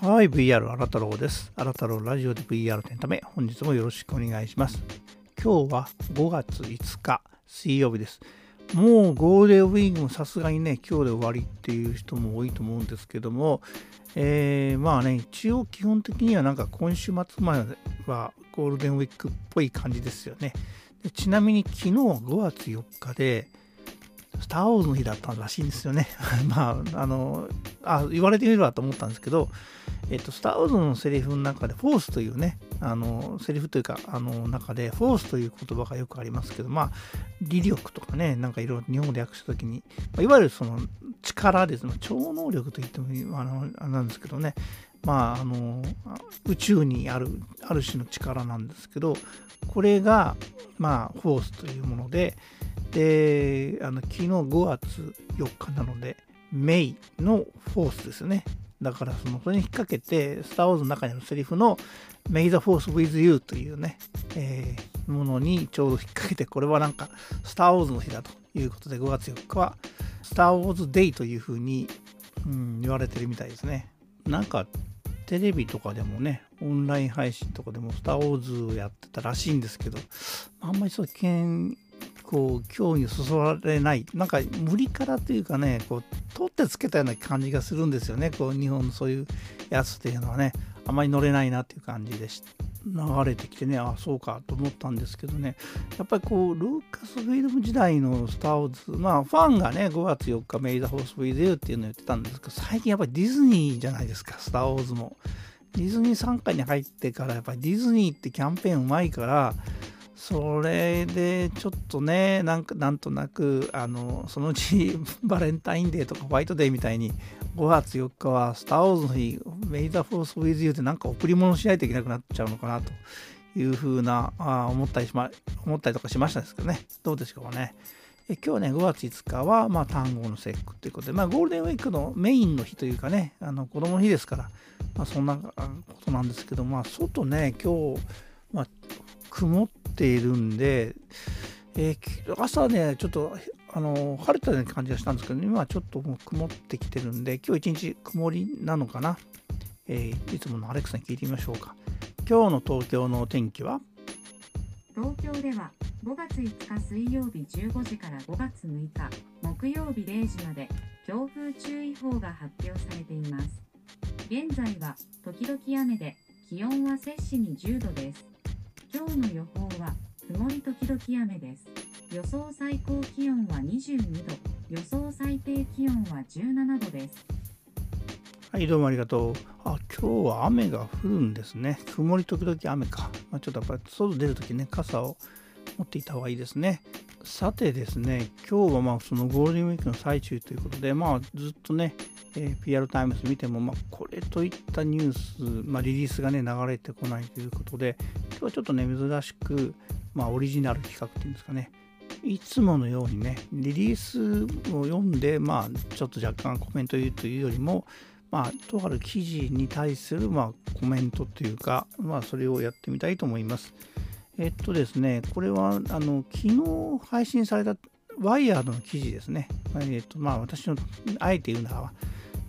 はい、VR 荒太郎です。荒太郎ラジオで VR のため、本日もよろしくお願いします。今日は5月5日、水曜日です。もうゴールデンウィークもさすがにね、今日で終わりっていう人も多いと思うんですけども、えー、まあね、一応基本的にはなんか今週末まではゴールデンウィークっぽい感じですよね。でちなみに昨日5月4日で、スター・ウォーズの日だったらしいんですよね。まあ、あの、あ、言われてみればと思ったんですけど、えっと、スター・ウォーズのセリフの中で、フォースというね、あの、セリフというか、あの、中で、フォースという言葉がよくありますけど、まあ、理力とかね、なんかいろいろ日本語で訳したときに、まあ、いわゆるその力ですね、超能力と言ってもいいあのあなんですけどね、まあ、あの、宇宙にある、ある種の力なんですけど、これが、まあ、フォースというもので、で、あの昨日5月4日なので、メイのフォースですね。だからそのそれに引っ掛けて、スター・ウォーズの中にあるセリフの May the Force with you というね、えー、ものにちょうど引っ掛けて、これはなんかスター・ウォーズの日だということで、5月4日はスター・ウォーズ・デイというふうに、うん、言われてるみたいですね。なんかテレビとかでもね、オンライン配信とかでもスター・ウォーズをやってたらしいんですけど、あんまりそういうこう興味をそそられない。なんか無理からというかねこう取ってつけたような感じがするんですよね。こう日本のそういうやつっていうのはね。あまり乗れないなっていう感じでした流れてきてね。あそうかと思ったんですけどね。やっぱりこうルーカスフィルム時代の「スター・ウォーズ」まあファンがね5月4日「メイ・ザ・ホース・ウィズ・ユー」っていうのを言ってたんですけど最近やっぱりディズニーじゃないですか「スター・ウォーズ」も。ディズニー傘下に入ってからやっぱりディズニーってキャンペーンうまいからそれでちょっとねなんかなんとなくあのそのうち バレンタインデーとかホワイトデーみたいに5月4日はスター・ウォーズの日メイザ・フォース・ウィズ・ユーってなんか贈り物しないといけなくなっちゃうのかなというふうなあ思ったりしま思ったりとかしましたですけどね。どうでしょうかね。え今日ね5月5日は、まあ、端午の節句ということで、まあ、ゴールデンウィークのメインの日というかねあの子供の日ですから、まあ、そんなことなんですけど、まあ、外ね今日、まあ、曇っているんで、えー、朝ね、ちょっとあの晴れたような感じがしたんですけど、今はちょっともう曇ってきてるんで、今日一日曇りなのかな、えー、いつものアレクサに聞いてみましょうか。今日の東京の天気は？東京では5月5日水曜日15時から5月6日木曜日0時まで強風注意報が発表されています。現在は時々雨で気温は摂氏に10度です。今日の予報は曇り時々雨です。予想最高気温は22度、予想最低気温は17度です。はい、どうもありがとう。あ、今日は雨が降るんですね。曇り時々雨か。まあ、ちょっとやっぱり外出るときね、傘を持っていた方がいいですね。さてですね、今日はまあそのゴールデンウィークの最中ということで、まあずっとね、えー、PR タイムズ見ても、まあ、これといったニュース、まあ、リリースがね、流れてこないということで、日はちょっとね、珍しく、まあ、オリジナル企画っていうんですかね、いつものようにね、リリースを読んで、まあ、ちょっと若干コメント言うというよりも、まあ、とある記事に対する、まあ、コメントというか、まあ、それをやってみたいと思います。えっとですね、これは、あの、昨日配信されたワイヤードの記事ですね。えっと、まあ、私の、あえて言うなら、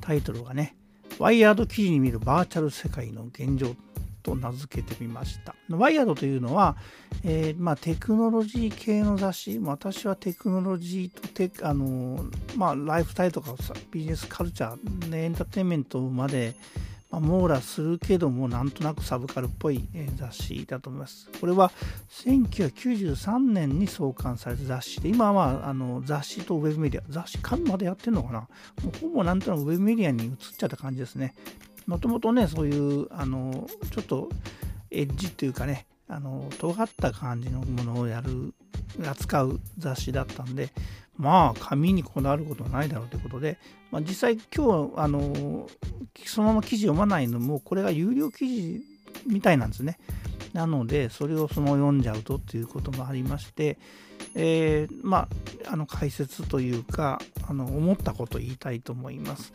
タイトルがね、ワイヤード記事に見るバーチャル世界の現状と名付けてみました。ワイヤードというのは、えー、まあ、テクノロジー系の雑誌、私はテクノロジーとテあのまあ、ライフスタイルとかビジネスカルチャー、エンターテインメントまで、まあ、網羅するけども、なんとなくサブカルっぽい雑誌だと思います。これは1993年に創刊された雑誌で、今はあの雑誌とウェブメディア、雑誌紙までやってるのかな？もうほぼなんとなくウェブメディアに移っちゃった感じですね。もともとね、そういう、あの、ちょっとエッジというかね、あの、尖った感じのものをやる、扱う雑誌だったんで、まあ、紙にこだわることはないだろうということで、まあ、実際今日、あの、そのまま記事読まないのも、これが有料記事みたいなんですね。なので、それをその読んじゃうとっていうこともありまして、えー、まあ、あの解説というか、あの思ったことを言いたいと思います。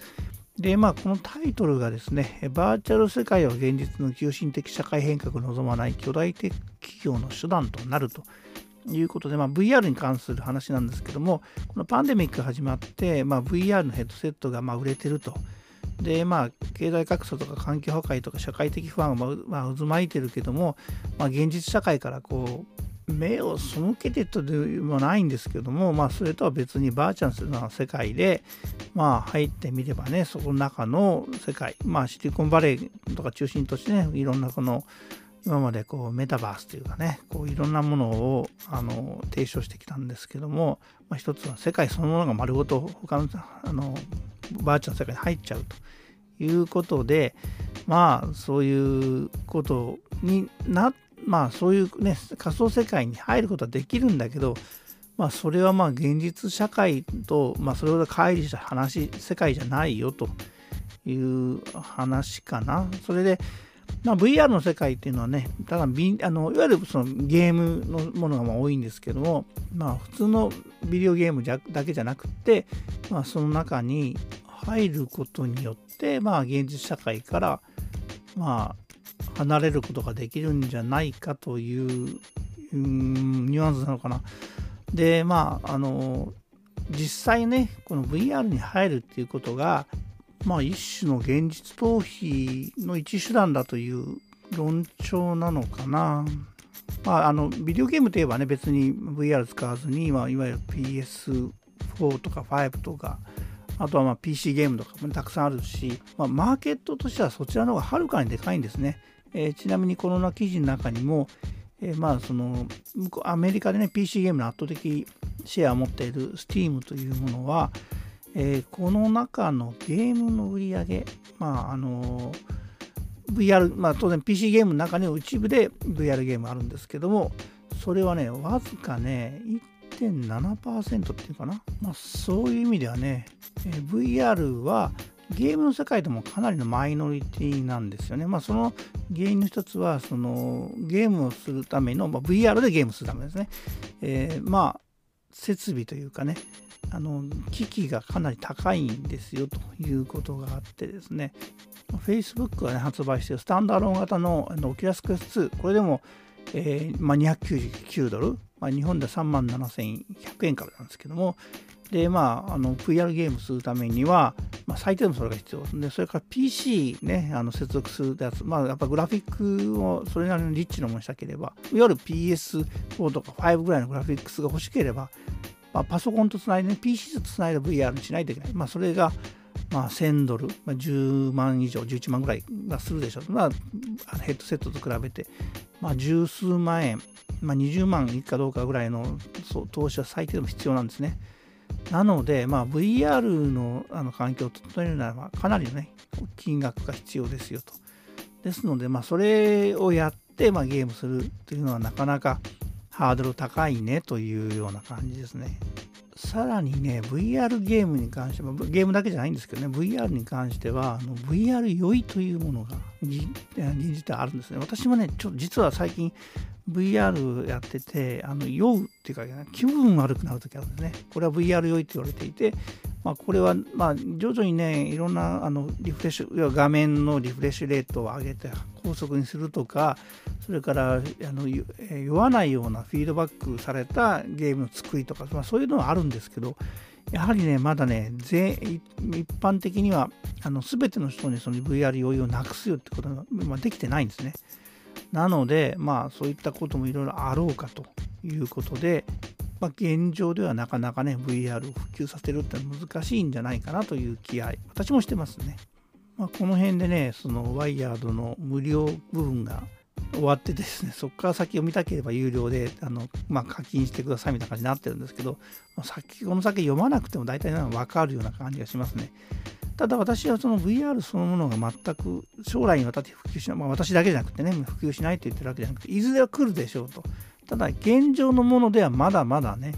で、まあ、このタイトルがですね、バーチャル世界は現実の急進的社会変革を望まない巨大的企業の手段となるということで、まあ、VR に関する話なんですけども、このパンデミックが始まって、まあ、VR のヘッドセットがま売れてると。で、まあ、経済格差とか環境破壊とか社会的不安が、まあ、渦巻いてるけども、まあ、現実社会からこう目を背けてとでもないんですけども、まあ、それとは別にバーチャルな世界で、まあ、入ってみればねそこの中の世界、まあ、シリコンバレーとか中心としてねいろんなこの今までこうメタバースというかねこういろんなものをあの提唱してきたんですけども、まあ、一つは世界そのものが丸ごと他のあのバーチャル世界に入っちゃうということでまあそういうことになっまあそういうね仮想世界に入ることはできるんだけどまあそれはまあ現実社会と、まあ、それほど乖離した話世界じゃないよという話かな。それでまあ、VR の世界っていうのはね、ただビあのいわゆるそのゲームのものがまあ多いんですけども、まあ、普通のビデオゲームじゃだけじゃなくて、まあ、その中に入ることによって、まあ、現実社会から、まあ、離れることができるんじゃないかというニュアンスなのかな。で、まあ、あの、実際ね、この VR に入るっていうことが、まあ、一種の現実逃避の一手段だという論調なのかな。まあ、あのビデオゲームといえばね別に VR 使わずに、まあ、いわゆる PS4 とか5とかあとはまあ PC ゲームとかも、たくさんあるし、まあ、マーケットとしてはそちらの方がはるかにでかいんですね。えー、ちなみにこの記事の中にも、えー、まあそのアメリカでね PC ゲームの圧倒的シェアを持っている Steam というものは、えー、この中のゲームの売り上げ、まああの VR、まあ、当然 PC ゲームの中に一部で VR ゲームあるんですけども、それはね、わずかね、1.7%っていうかな、まあ、そういう意味ではね、えー、VR はゲームの世界でもかなりのマイノリティなんですよね。まあ、その原因の一つは、そのゲームをするための、まあ、VR でゲームするためですね。えー、まあ、設備というかね、あの機器がかなり高いんですよということがあってですね Facebook が、ね、発売しているスタンダードン型のあのオキラスクエス2これでも、えーまあ、299ドル、まあ、日本では3万7100円からなんですけどもでまあ、あの VR ゲームするためには、まあ、最低でもそれが必要。でそれから PC ねあの接続するやつ。まあやっぱグラフィックをそれなりのリッチなものにしたければいわゆる PS4 とか5ぐらいのグラフィックスが欲しければまあ、パソコンとつないで、ね、PC とつないで VR にしないといけない。まあ、それが、まあ、1000ドル、まあ、10万以上、11万ぐらいがするでしょう。まあ、ヘッドセットと比べて、まあ、十数万円、まあ、20万いくかどうかぐらいの投資は最低でも必要なんですね。なので、まあ、VR のあの環境を整えるならば、かなりのね、金額が必要ですよと。ですので、まあ、それをやって、まあ、ゲームするというのはなかなかハードル高いねというような感じですね。さらにね、VR ゲームに関しては、ゲームだけじゃないんですけどね、VR に関しては、あの VR 酔いというものが現実であるんですね。私もね、ちょっと実は最近 VR やってて、あの酔うっていうか、気分悪くなるときあるんですね。これは VR 酔いって言われていて、まあ、これは、まあ、徐々にね、いろんなあのリフレッシュ、要は画面のリフレッシュレートを上げて高速にするとか、それからあの酔わないようなフィードバックされたゲームの作りとか、まあ、そういうのはあるんですけど、やはりね、まだね、一般的にはあの全ての人にその VR 用意をなくすよってことが、まあ、できてないんですね。なので、まあ、そういったこともいろいろあろうかということで、ま、現状ではなかなかね、VR を普及させるってのは難しいんじゃないかなという気合、私もしてますね。まあ、この辺でね、そのワイヤードの無料部分が終わってですね、そこから先読みたければ有料であの、まあ、課金してくださいみたいな感じになってるんですけど、まあ、先この先読まなくても大体分かるような感じがしますね。ただ私はその VR そのものが全く将来にわたって普及しない、まあ、私だけじゃなくてね、普及しないと言ってるわけじゃなくて、いずれは来るでしょうと。ただ現状のものではまだまだね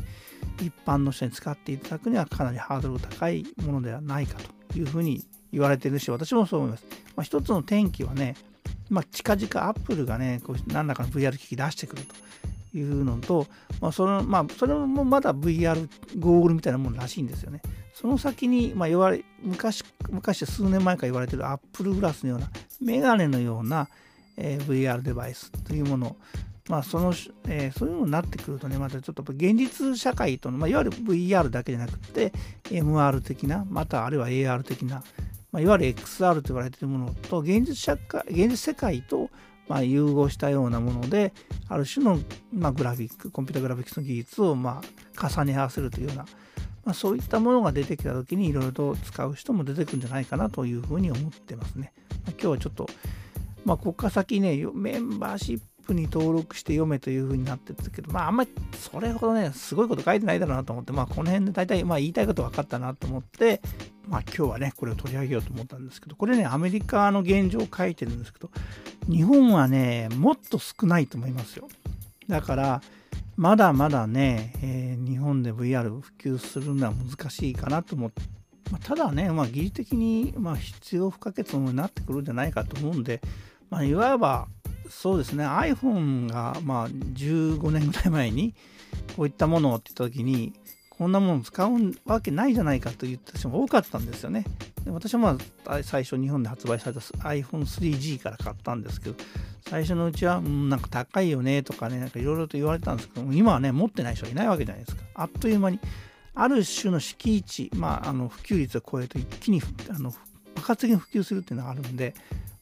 一般の人に使っていただくにはかなりハードルが高いものではないかというふうに言われてるし私もそう思います、まあ、一つの転機はね、まあ、近々アップルがねこう何らかの VR 機器出してくるというのと、まあそのまあ、それもまだ VR ゴーグルみたいなものらしいんですよね。その先に、まあ、言われ昔昔数年前から言われているアップルグラスのようなメガネのような、えー、VR デバイスというものまあそのえー、そういうのになってくるとね、またちょっと現実社会との、まあ、いわゆる VR だけじゃなくて、MR 的な、またあるいは AR 的な、まあ、いわゆる XR と言われているものと現実社会現実世界とまあ融合したようなものである種のまあグラフィックコンピュータグラフィックスの技術をまあ重ね合わせるというような、まあ、そういったものが出てきた時にいろいろと使う人も出てくるんじゃないかなというふうに思ってますね。まあ、今日はちょっとまあ、ここから先ね、メンバーシップに登録して読めという風になってるけど、まあ、あんまりそれほどね、すごいこと書いてないだろうなと思って、まあ、この辺で大体、まあ、言いたいこと分かったなと思って、まあ、今日はね、これを取り上げようと思ったんですけど、これね、アメリカの現状を書いてるんですけど、日本はね、もっと少ないと思いますよ。だから、まだまだね、えー、日本で VR 普及するのは難しいかなと思って、まあ、ただね、まあ、技術的に、ま、必要不可欠になってくるんじゃないかと思うんで、まあ、いわばそうですね iPhone がまあ15年ぐらい前にこういったものをって言った時にこんなものを使うわけないじゃないかと言った人も多かったんですよね。で私はまあ最初日本で発売された iPhone3G から買ったんですけど最初のうちは、うん、なんか高いよねとかねなんかいろいろと言われたんですけど今はね持ってない人いないわけじゃないですか。あっという間にある種の敷地、まあ、あの普及率を超えると一気にあの爆発的に普及するっていうのがあるんで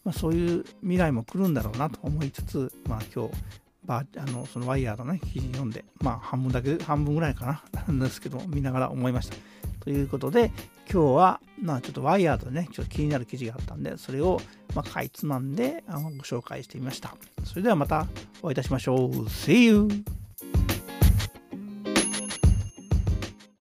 まあ、そういう未来も来るんだろうなと思いつつ、まあ、今日バあのそのワイヤードの、ね、記事読んで、まあ、半分だけ半分ぐらいかななんですけど見ながら思いました。ということで今日は、まあ、ちょっとワイヤードでねちょっと気になる記事があったんでそれを、まあ、かいつまんであのご紹介してみました。それではまたお会いいたしましょう。See you!